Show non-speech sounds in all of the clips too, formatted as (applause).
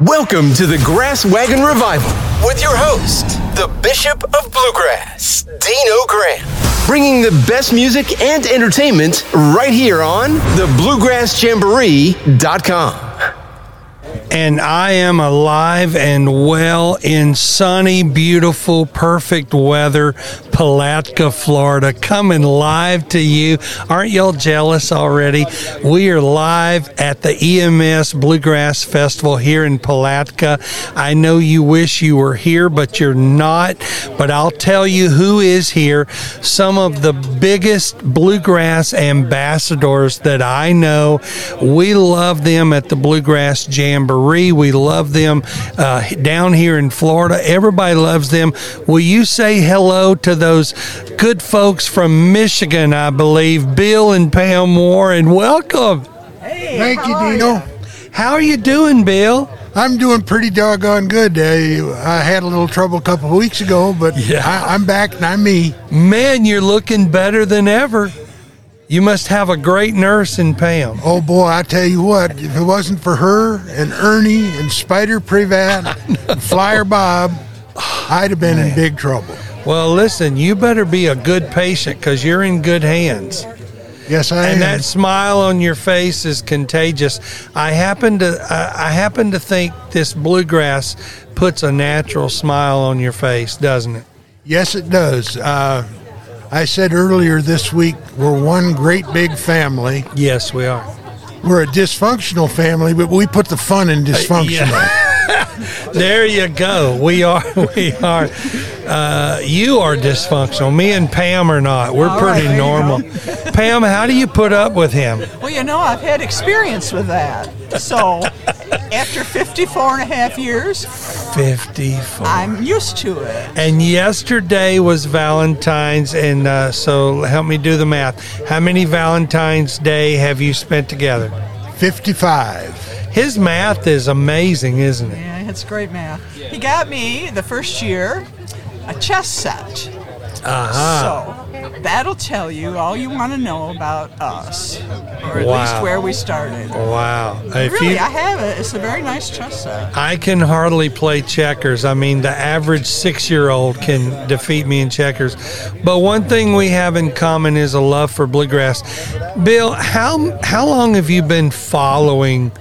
Welcome to the Grass Wagon Revival with your host, the Bishop of Bluegrass, Dino Graham. Bringing the best music and entertainment right here on the BluegrassJamboree.com and I am alive and well in sunny, beautiful, perfect weather, Palatka, Florida, coming live to you. Aren't y'all jealous already? We are live at the EMS Bluegrass Festival here in Palatka. I know you wish you were here, but you're not. But I'll tell you who is here. Some of the biggest bluegrass ambassadors that I know. We love them at the Bluegrass Jamboree. We love them uh, down here in Florida. Everybody loves them. Will you say hello to those good folks from Michigan, I believe, Bill and Pam Warren? Welcome. Hey, Thank you, Dino. How are you doing, Bill? I'm doing pretty doggone good. Uh, I had a little trouble a couple of weeks ago, but yeah. I, I'm back and I'm me. Man, you're looking better than ever. You must have a great nurse in Pam. Oh boy, I tell you what, if it wasn't for her and Ernie and Spider Privat (laughs) and Flyer Bob, I'd have been Man. in big trouble. Well, listen, you better be a good patient because you're in good hands. Yes, I am and am. that smile on your face is contagious. I happen to I, I happen to think this bluegrass puts a natural smile on your face, doesn't it? Yes, it does. Uh, I said earlier this week, we're one great big family. Yes, we are. We're a dysfunctional family, but we put the fun in dysfunctional. Uh, yeah. (laughs) there you go. We are. (laughs) We are. Uh, you are dysfunctional. Me and Pam are not. We're All pretty right, (laughs) normal. Pam, how do you put up with him? Well, you know, I've had experience with that. So after 54 and a half years, 54. I'm used to it. And yesterday was Valentine's, and uh, so help me do the math. How many Valentine's Day have you spent together? 55. His math is amazing, isn't it? Yeah, it's great math. He got me the first year a chess set. Uh-huh. So that'll tell you all you want to know about us, or at wow. least where we started. Wow! If really, you, I have it. It's a very nice chess set. I can hardly play checkers. I mean, the average six-year-old can defeat me in checkers. But one thing we have in common is a love for bluegrass. Bill, how how long have you been following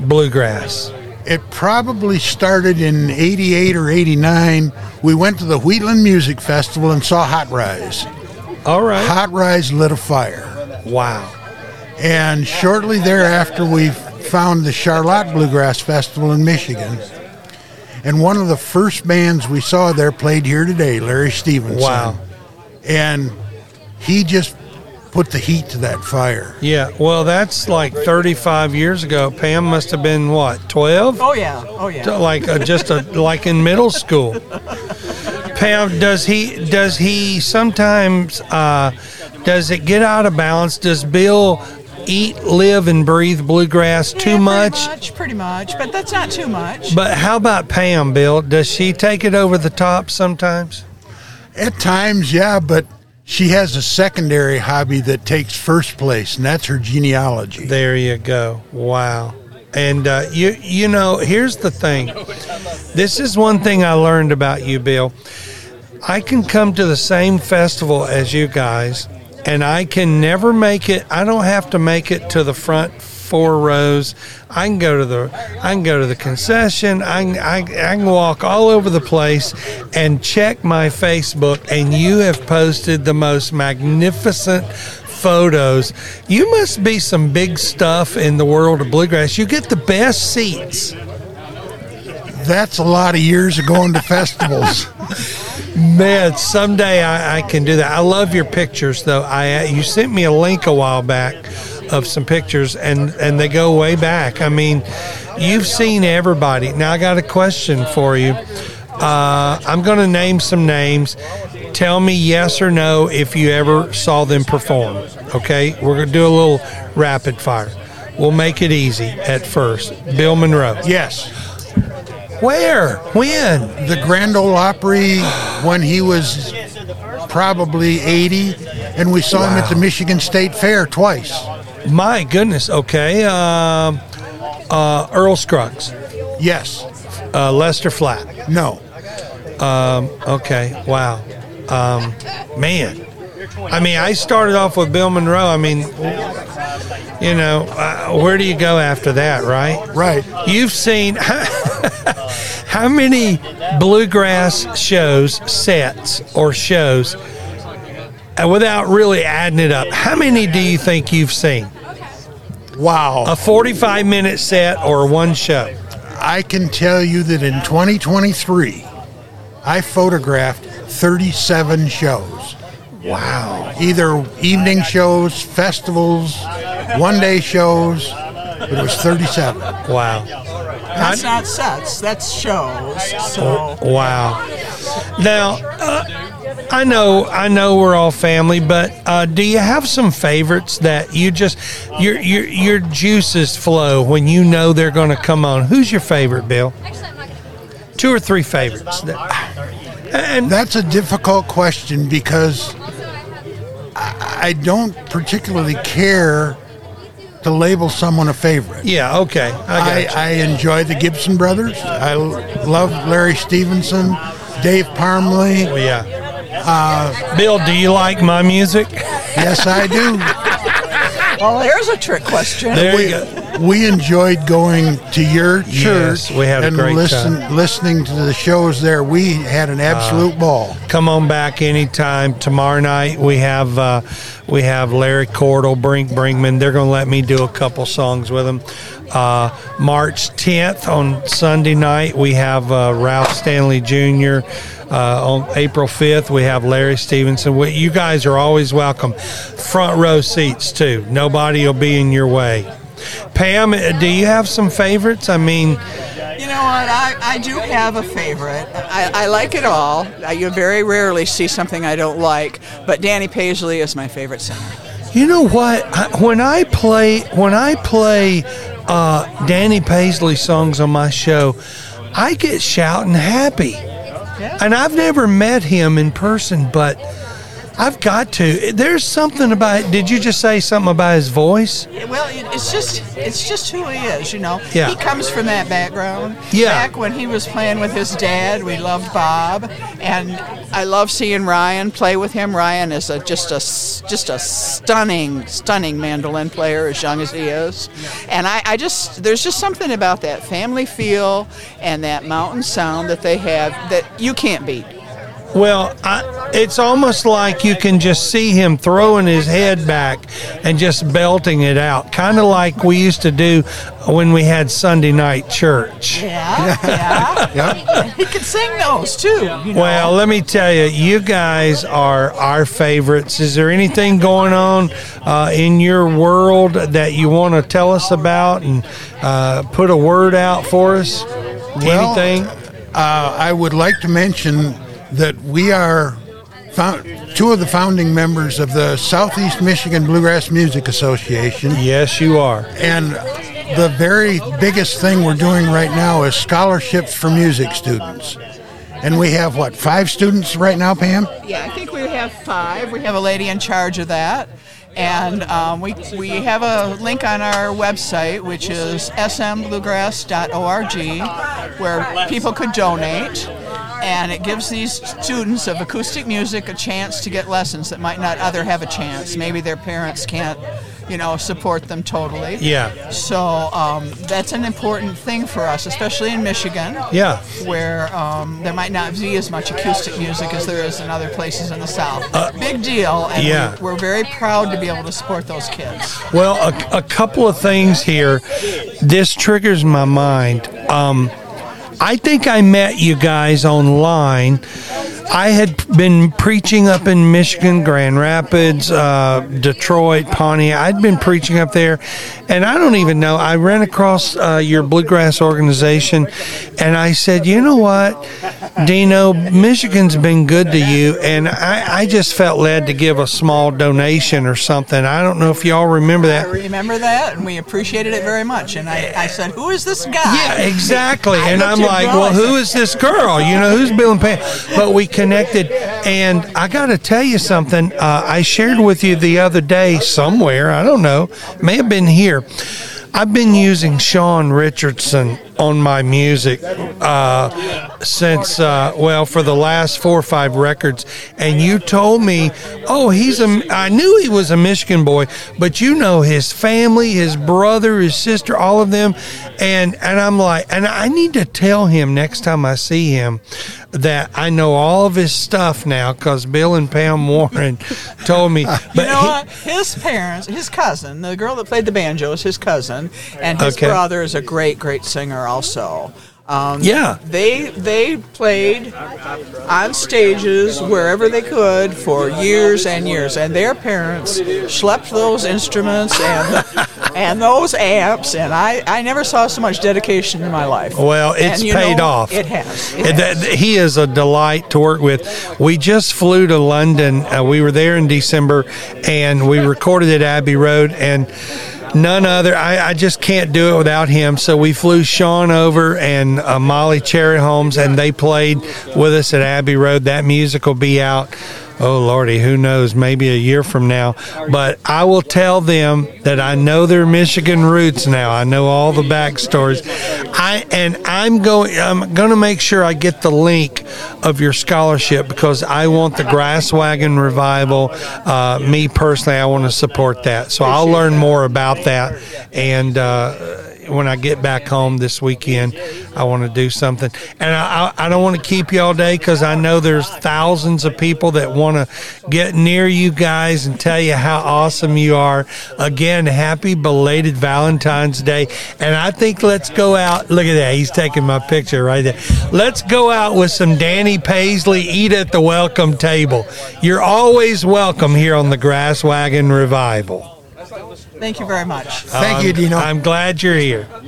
bluegrass? It probably started in 88 or 89. We went to the Wheatland Music Festival and saw Hot Rize. All right. Hot Rize lit a fire. Wow. And shortly thereafter, we found the Charlotte Bluegrass Festival in Michigan. And one of the first bands we saw there played here today, Larry Stephenson. Wow. And he just put the heat to that fire. Yeah, well, that's like 35 years ago. Pam must have been what, 12? Oh yeah, oh yeah. Like a, just a like in middle school. Pam, does he does he sometimes uh, does it get out of balance? Does Bill eat, live, and breathe bluegrass yeah, too much? Pretty much, pretty much, but that's not too much. But how about Pam, Bill? Does she take it over the top sometimes? At times, yeah, but she has a secondary hobby that takes first place, and that's her genealogy. There you go. Wow. And uh, you you know, here's the thing. This is one thing I learned about you, Bill. I can come to the same festival as you guys, and I can never make it. I don't have to make it to the front four rows. I can go to the I can go to the concession. I can, I, I can walk all over the place and check my Facebook. And you have posted the most magnificent photos. You must be some big stuff in the world of bluegrass. You get the best seats. That's a lot of years of going to festivals. (laughs) Man, someday I, I, can do that. I love your pictures, though. I you sent me a link a while back of some pictures, and and they go way back. I mean, you've seen everybody. Now I got a question for you. Uh, I'm going to name some names. Tell me yes or no if you ever saw them perform. Okay, we're going to do a little rapid fire. We'll make it easy at first. Bill Monroe. Yes. Where? When? The Grand Ole Opry when he was probably 80, and we saw wow. him at the Michigan State Fair twice. My goodness. Okay. Uh, uh, Earl Scruggs. Yes. Uh, Lester Flatt. No. Um, Okay. Wow. Um, man. I mean, I started off with Bill Monroe. I mean, you know, uh, where do you go after that, right? Right. You've seen (laughs) how many bluegrass shows, sets, or shows, uh, without really adding it up, how many do you think you've seen? Wow. A 45 minute set or one show? I can tell you that in 2023, I photographed 37 shows. Wow. Either evening shows, festivals, one day shows, but it was 37. Wow. That's not sets, that's shows. So Wow. Now, uh, I know, I know we're all family, but uh, do you have some favorites that you just your your your juices flow when you know they're going to come on? Who's your favorite, Bill? Two or three favorites. That- and That's a difficult question because I, I don't particularly care to label someone a favorite. yeah, okay, I I, I enjoy the Gibson brothers. I love Larry Stephenson, Dave Parmley. you. Yeah. Bill, do you like my music? Yes, I do. well, there's a trick question. There you we, go. we enjoyed going to your church Yes, we had a and great listen, time. listening to the shows there. We had an absolute ball. come on back anytime. Tomorrow night we have uh, we have Larry Cordle, Brink Brinkman. They're going to let me do a couple songs with them. Uh, March 10th on Sunday night we have uh, Ralph Stanley Jr. Uh, on April 5th we have Larry Stephenson. We, you guys are always welcome. Front row seats too. Nobody will be in your way. Pam, uh, do you have some favorites? I mean, You know what? I, I do have a favorite. I, I like it all. I, you very rarely see something I don't like, but Danny Paisley is my favorite singer. You know what? I, when I play when I play uh, Danny Paisley songs on my show, I get shouting happy. And I've never met him in person, but I've got to. There's something about. Did you just say something about his voice? Well, it's just it's just who he is, you know. Yeah. He comes from that background. Yeah. Back when he was playing with his dad, we loved Bob, and I love seeing Ryan play with him. Ryan is a just a just a stunning stunning mandolin player, as young as he is. And I, I just there's just something about that family feel and that mountain sound that they have that you can't beat. Well, I, it's almost like you can just see him throwing his head back and just belting it out, kind of like we used to do when we had Sunday night church. Yeah, yeah. Yep. he can sing those too. You know? Well, let me tell you, you guys are our favorites. Is there anything going on uh, in your world that you want to tell us about and uh, put a word out for us? Well, anything? Uh, I would like to mention that we are found, two of the founding members of the Southeast Michigan Bluegrass Music Association. Yes, you are. And the very biggest thing we're doing right now is scholarships for music students. And we have, what, five students right now, Pam? Yeah, I think we have five. We have a lady in charge of that. And um, we, we have a link on our website, which is smbluegrass.org, where people could donate. And it gives these students of acoustic music a chance to get lessons that might not other have a chance. Maybe their parents can't, you know, support them totally. Yeah. So um, that's an important thing for us, especially in Michigan Yeah. where um, there might not be as much acoustic music as there is in other places in the South. Big deal, and Uh, yeah. we're, we're very proud to be able to support those kids. Well, a, a couple of things here. This triggers my mind. Um, I think I met you guys online. I had been preaching up in Michigan, Grand Rapids, uh, Detroit, Pontiac. I'd been preaching up there, and I don't even know. I ran across uh, your bluegrass organization, and I said, "You know what, Dino? Michigan's been good to you, and I, I just felt led to give a small donation or something. I don't know if y'all remember that. I that." remember that, and we appreciated it very much. And I, I said, "Who is this guy?" Yeah, exactly. And I'm like, well, who is this girl? You know, who's Bill and Pam? But we connected. And I got to tell you something. Uh, I shared with you the other day somewhere. I don't know. May have been here. I've been using Sean Richardson on my music uh, since uh, well for the last four or five records, and you told me, oh, he's a. I knew he was a Michigan boy, but you know his family, his brother, his sister, all of them, and and I'm like, and I need to tell him next time I see him that I know all of his stuff now because Bill and Pam (laughs) Warren told me. But you know he- what? His parents, his cousin, the girl that played the banjo is his cousin, and his Okay. brother is a great, great singer also. Um, Yeah. they they played on stages wherever they could for years and years, and their parents schlepped those instruments and (laughs) and those amps, and I, I never saw so much dedication in my life. Well, it's And paid know, off. It has. It has. that- he is a delight to work with. We just flew to London. Uh, we were there in December, and we recorded at Abbey Road. And none other, I, I just can't do it without him. So we flew Sean over and uh, Molly Cherryholmes, and they played with us at Abbey Road. That music will be out. Oh lordy, who knows? Maybe a year from now. But I will tell them that I know their Michigan roots now. I know all the backstories. I and I'm going. I'm going to make sure I get the link of your scholarship because I want the Grass Wagon revival. Uh, me personally, I want to support that. So I'll learn more about that and. Uh, when I get back home this weekend, I want to do something. And I, I, I don't want to keep you all day because I know there's thousands of people that want to get near you guys and tell you how awesome you are. Again, happy belated Valentine's Day. And I think let's go out. Look at that. He's taking my picture right there. Let's go out with some Danny Paisley, eat at the welcome table. You're always welcome here on the Grass Wagon Revival. Thank you very much. Thank you, Dino. I'm glad you're here. I'm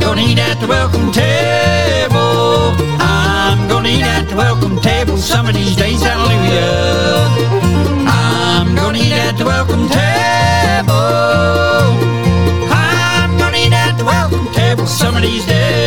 gonna eat at the welcome table. I'm gonna eat at the welcome table some of these days. Hallelujah. Some of these days.